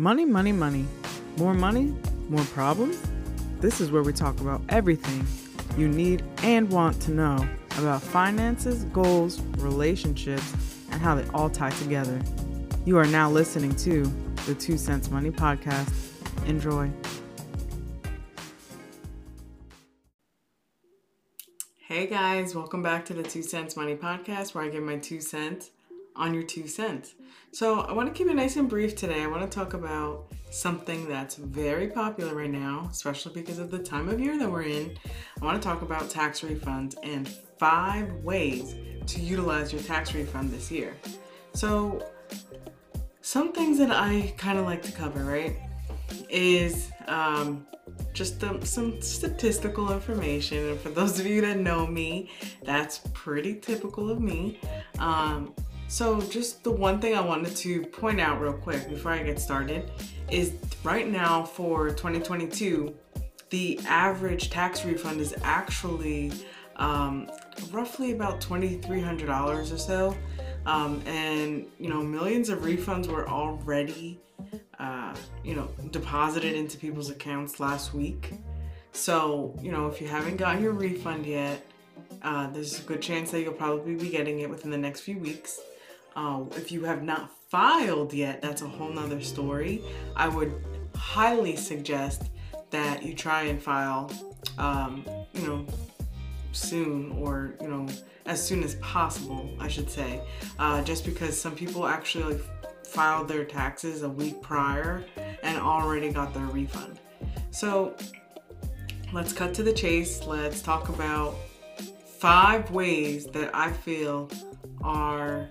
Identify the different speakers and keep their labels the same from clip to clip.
Speaker 1: Money, money, money. More money, more problems? This is where we talk about everything you need and want to know about finances, goals, relationships, and how they all tie together. You are now listening to the Two Cents Money Podcast. Enjoy. Hey guys, welcome back to the Two Cents Money Podcast where I give my two cents on your two cents. So, I want to keep it nice and brief today. I want to talk about something that's very popular right now, especially because of the time of year that we're in. I want to talk about tax refunds and five ways to utilize your tax refund this year. So, some things that I kind of like to cover, right, is um, just the, some statistical information. And for those of you that know me, that's pretty typical of me. Um, so, just the one thing I wanted to point out real quick before I get started is right now for 2022, the average tax refund is actually um, roughly about $2,300 or so. Um, and, you know, millions of refunds were already, uh, you know, deposited into people's accounts last week. So, you know, if you haven't gotten your refund yet, uh, there's a good chance that you'll probably be getting it within the next few weeks. Uh, if you have not filed yet, that's a whole nother story. I would highly suggest that you try and file, um, you know, soon or, you know, as soon as possible, I should say. Uh, just because some people actually like, filed their taxes a week prior and already got their refund. So let's cut to the chase. Let's talk about five ways that I feel are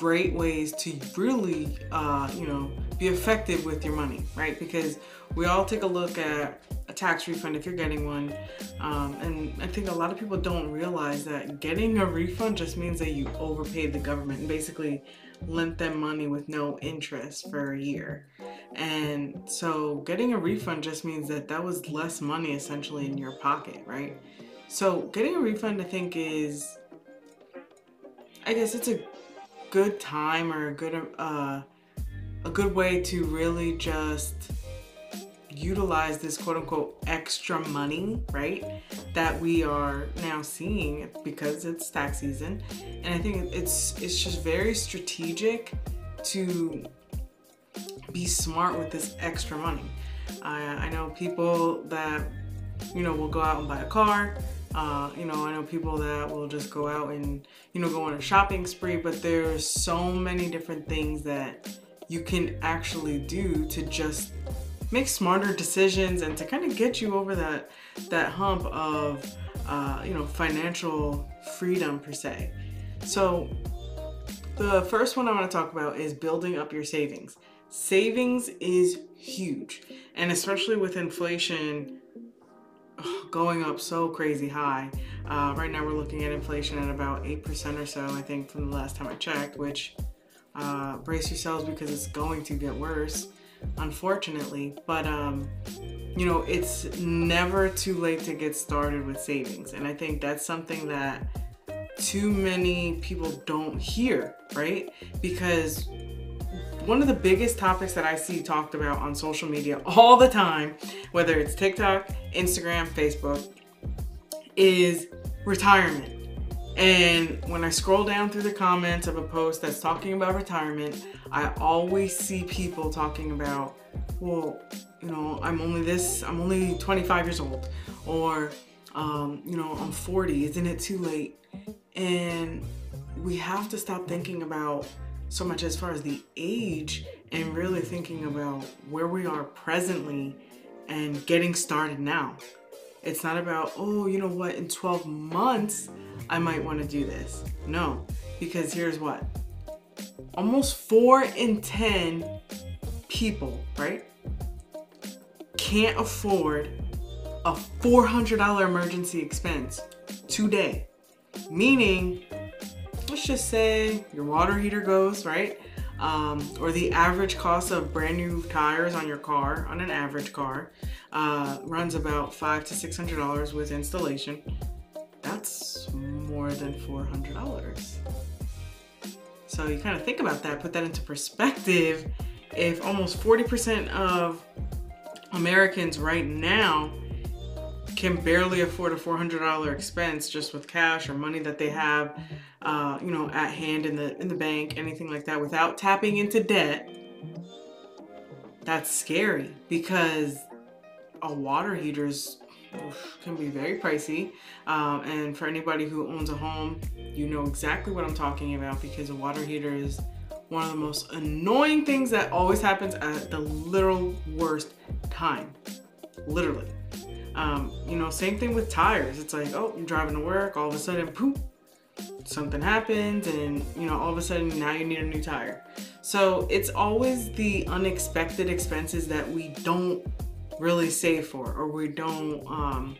Speaker 1: great ways to really, uh, you know, be effective with your money, right? Because we all take a look at a tax refund if you're getting one. Um, and I think a lot of people don't realize that getting a refund just means that you overpaid the government and basically lent them money with no interest for a year. And so getting a refund just means that that was less money essentially in your pocket, right? So getting a refund, I think, is, I guess it's a good time or a good uh, a good way to really just utilize this quote unquote extra money, right? That we are now seeing because it's tax season. And I think it's it's just very strategic to be smart with this extra money. I, I know people that, you know, will go out and buy a car uh, you know, I know people that will just go out and, you know, go on a shopping spree, but there's so many different things that you can actually do to just make smarter decisions and to kind of get you over that that hump of uh, you know financial freedom per se. So the first one I want to talk about is building up your savings. Savings is huge, and especially with inflation going up so crazy high. Uh, right now, we're looking at inflation at about 8% or so, I think, from the last time I checked, which uh, brace yourselves because it's going to get worse, unfortunately. But, um, you know, it's never too late to get started with savings. And I think that's something that too many people don't hear, right? Because one of the biggest topics that I see talked about on social media all the time, whether it's TikTok, Instagram, Facebook, is retirement. And when I scroll down through the comments of a post that's talking about retirement, I always see people talking about, well, you know, I'm only this, I'm only 25 years old, or, um, you know, I'm 40, isn't it too late? And we have to stop thinking about so much as far as the age and really thinking about where we are presently and getting started now. It's not about, oh, you know what, in 12 months, I might want to do this. No, because here's what almost four in 10 people, right, can't afford a $400 emergency expense today. Meaning, let's just say your water heater goes, right? Um, or the average cost of brand new tires on your car, on an average car, uh, runs about five to six hundred dollars with installation. That's more than four hundred dollars. So you kind of think about that, put that into perspective, if almost 40% of Americans right now can barely afford a $400 expense just with cash or money that they have, uh, you know, at hand in the in the bank, anything like that, without tapping into debt, that's scary because a water heater's can be very pricey. Um, and for anybody who owns a home, you know exactly what I'm talking about because a water heater is one of the most annoying things that always happens at the literal worst time. Literally. Um, you know, same thing with tires. It's like, oh, you're driving to work, all of a sudden, poof, something happens, and you know, all of a sudden now you need a new tire. So it's always the unexpected expenses that we don't really save for or we don't um,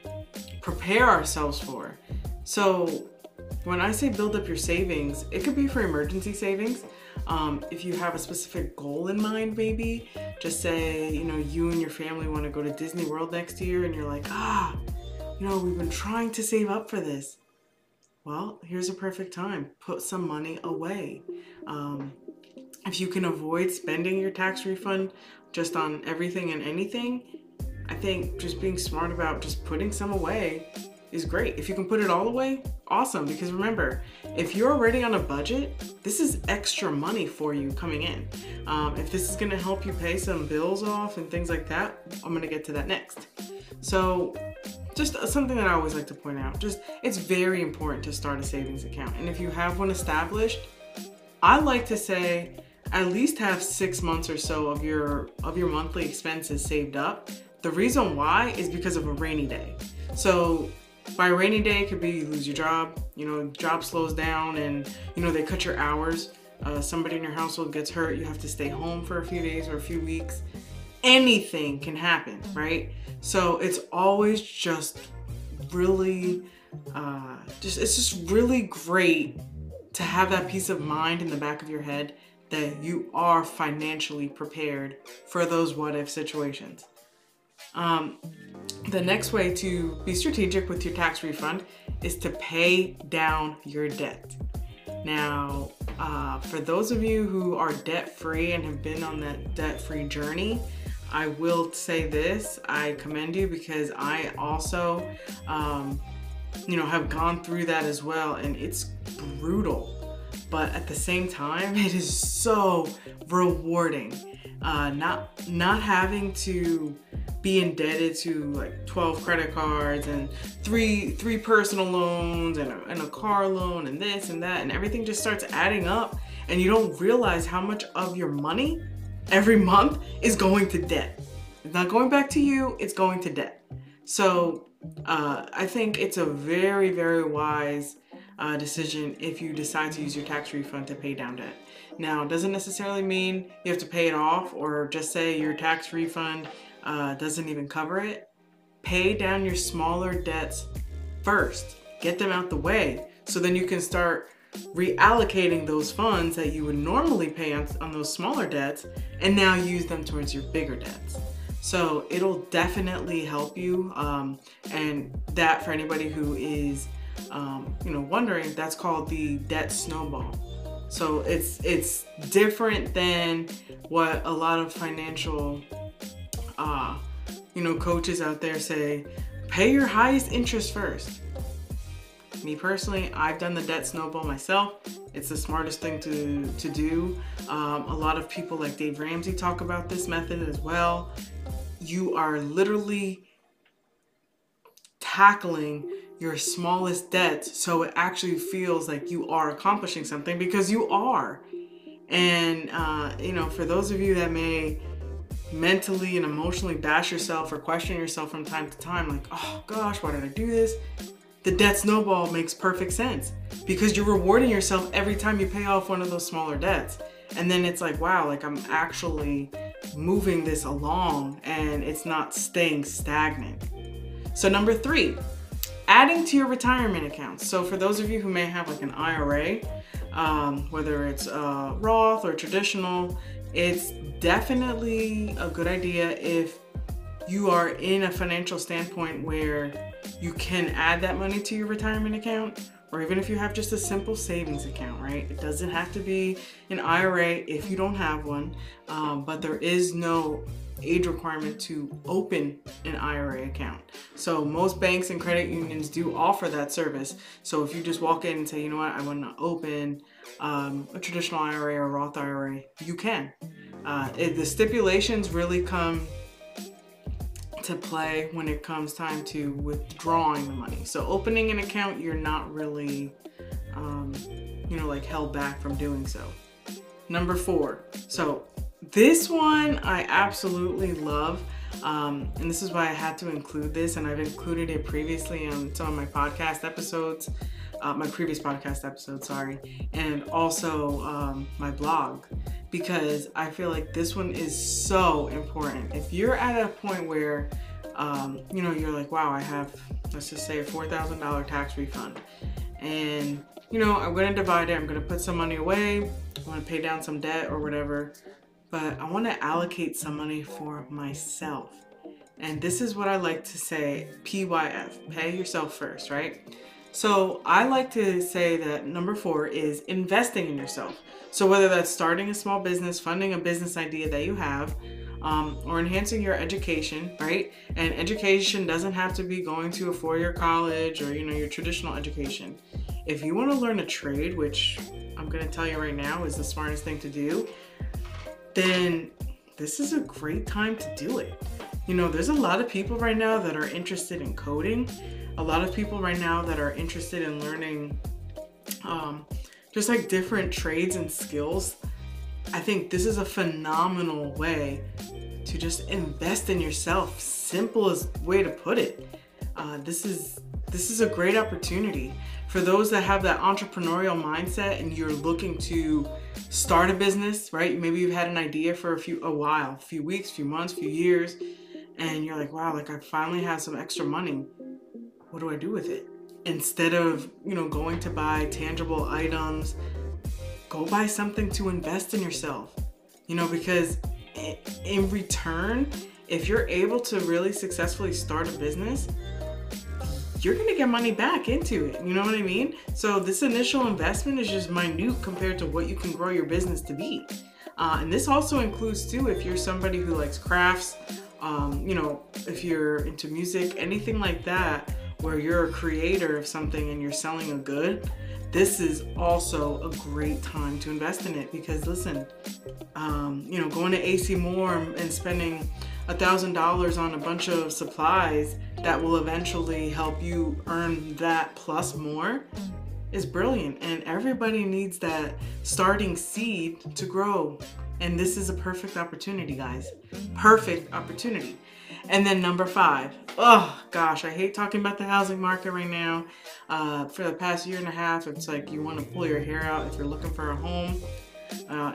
Speaker 1: prepare ourselves for. So when I say build up your savings, it could be for emergency savings. Um, if you have a specific goal in mind, maybe just say, you know, you and your family want to go to Disney World next year and you're like, ah, you know, we've been trying to save up for this. Well, here's a perfect time. Put some money away. Um, if you can avoid spending your tax refund just on everything and anything, I think just being smart about just putting some away is great. If you can put it all away, awesome. Because remember, if you're already on a budget, this is extra money for you coming in. Um, if this is gonna help you pay some bills off and things like that, I'm gonna get to that next. So just something that I always like to point out, just it's very important to start a savings account. And if you have one established, I like to say at least have six months or so of your of your monthly expenses saved up the reason why is because of a rainy day. So by rainy day, it could be you lose your job, you know, job slows down and, you know, they cut your hours. Uh, somebody in your household gets hurt, you have to stay home for a few days or a few weeks. Anything can happen, right? So it's always just really, uh, just it's just really great to have that peace of mind in the back of your head that you are financially prepared for those what if situations. Um, the next way to be strategic with your tax refund is to pay down your debt. Now, uh, for those of you who are debt free and have been on that debt free journey, I will say this I commend you because I also, um, you know, have gone through that as well, and it's brutal. But at the same time, it is so rewarding. Uh, not not having to be indebted to like 12 credit cards and three three personal loans and a, and a car loan and this and that and everything just starts adding up and you don't realize how much of your money every month is going to debt. It's not going back to you it's going to debt. So uh, i think it's a very very wise uh, decision if you decide to use your tax refund to pay down debt. Now it doesn't necessarily mean you have to pay it off or just say your tax refund uh, doesn't even cover it, pay down your smaller debts first. Get them out the way so then you can start reallocating those funds that you would normally pay on, on those smaller debts and now use them towards your bigger debts. So it'll definitely help you. Um, and that for anybody who is, um, you know, wondering, that's called the debt snowball. So it's it's different than what a lot of financial uh, you know, coaches out there say, pay your highest interest first. Me personally, I've done the debt snowball myself. It's the smartest thing to, to do. Um, a lot of people like Dave Ramsey talk about this method as well. You are literally tackling your smallest debts so it actually feels like you are accomplishing something because you are. And, uh, you know, for those of you that may mentally and emotionally bash yourself or question yourself from time to time, like, oh gosh, why did I do this? The debt snowball makes perfect sense because you're rewarding yourself every time you pay off one of those smaller debts. And then it's like, wow, like I'm actually moving this along and it's not staying stagnant. So, number three, adding to your retirement accounts. So, for those of you who may have like an IRA, um, whether it's uh, Roth or traditional, it's definitely a good idea if you are in a financial standpoint where you can add that money to your retirement account or even if you have just a simple savings account, right? It doesn't have to be an IRA if you don't have one, um, but there is no age requirement to open an IRA account. So most banks and credit unions do offer that service. So if you just walk in and say, you know what, I want to open um, a traditional IRA or Roth IRA, you can. Uh, it, the stipulations really come to play when it comes time to withdrawing the money. So opening an account, you're not really, um, you know, like held back from doing so. Number four. So this one I absolutely love. Um, and this is why I had to include this, and I've included it previously on some of my podcast episodes, uh, my previous podcast episode, sorry, and also um, my blog, because I feel like this one is so important. If you're at a point where, um, you know, you're like, wow, I have, let's just say, a $4,000 tax refund, and you know, I'm gonna divide it, I'm gonna put some money away, I wanna pay down some debt or whatever but I want to allocate some money for myself. And this is what I like to say PYF, pay yourself first, right? So I like to say that number four is investing in yourself. So whether that's starting a small business, funding a business idea that you have, um, or enhancing your education, right? And education doesn't have to be going to a four-year college or you know your traditional education. If you want to learn a trade, which I'm going to tell you right now is the smartest thing to do, then this is a great time to do it. You know, there's a lot of people right now that are interested in coding, a lot of people right now that are interested in learning um, just like different trades and skills. I think this is a phenomenal way to just invest in yourself. Simplest way to put it. Uh, this is this is a great opportunity for those that have that entrepreneurial mindset and you're looking to start a business, right? Maybe you've had an idea for a few a while, a few weeks, few months, few years, and you're like, wow, like I finally have some extra money. What do I do with it? Instead of, you know, going to buy tangible items, go buy something to invest in yourself. You know, because in return, if you're able to really successfully start a business, you're gonna get money back into it. You know what I mean? So this initial investment is just minute compared to what you can grow your business to be. Uh, and this also includes too, if you're somebody who likes crafts, um, you know, if you're into music, anything like that, where you're a creator of something and you're selling a good, this is also a great time to invest in it because listen, um, you know, going to AC Moore and spending a thousand dollars on a bunch of supplies that will eventually help you earn that plus more is brilliant and everybody needs that starting seed to grow. And this is a perfect opportunity guys. Perfect opportunity. And then number five. Oh gosh i hate talking about the housing market right now. Uh, for the past year and a half it's like you want to pull your hair out if you're looking for a home. Uh,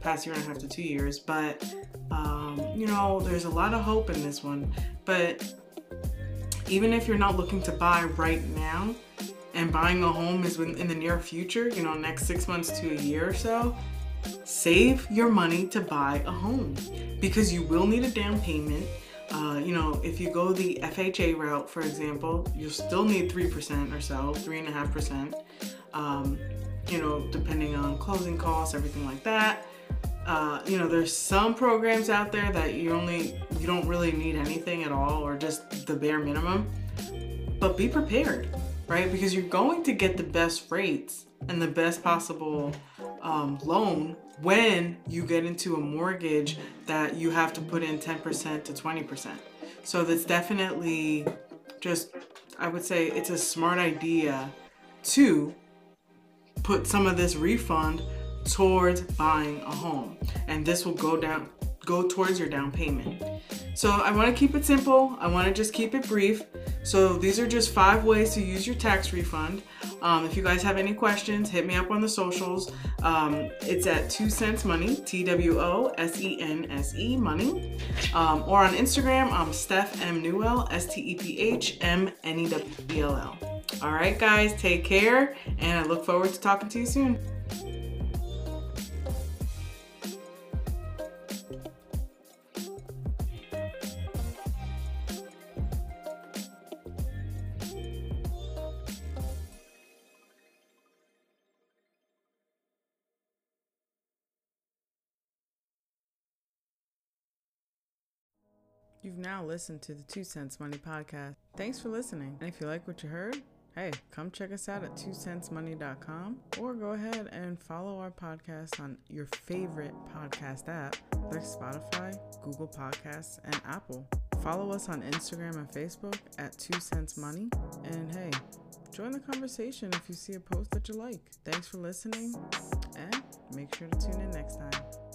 Speaker 1: past year and a half to two years. But um, you know there's a lot of hope in this one. But even if you're not looking to buy right now and buying a home is in the near future, you know, next six months to a year or so, save your money to buy a home because you will need a down payment. Uh, you know, if you go the FHA route, for example, you'll still need 3% or so, 3.5%, um, you know, depending on closing costs, everything like that. Uh, you know, there's some programs out there that you only, you don't really need anything at all or just the bare minimum. But be prepared, right? Because you're going to get the best rates and the best possible um, loan when you get into a mortgage that you have to put in 10% to 20%. So that's definitely just, I would say it's a smart idea to put some of this refund towards buying a home. And this will go down go towards your down payment. So I want to keep it simple. I want to just keep it brief. So these are just five ways to use your tax refund. Um, if you guys have any questions, hit me up on the socials. Um, it's at Two Sense Money, T W O S E N S E Money. Um, or on Instagram, I'm Steph M Newell, S T E P H M N E W E L L. All right, guys, take care, and I look forward to talking to you soon. You've now listened to the Two Cents Money Podcast. Thanks for listening. And if you like what you heard, hey, come check us out at twocentsmoney.com or go ahead and follow our podcast on your favorite podcast app like Spotify, Google Podcasts, and Apple. Follow us on Instagram and Facebook at Two Cents Money. And hey, join the conversation if you see a post that you like. Thanks for listening and make sure to tune in next time.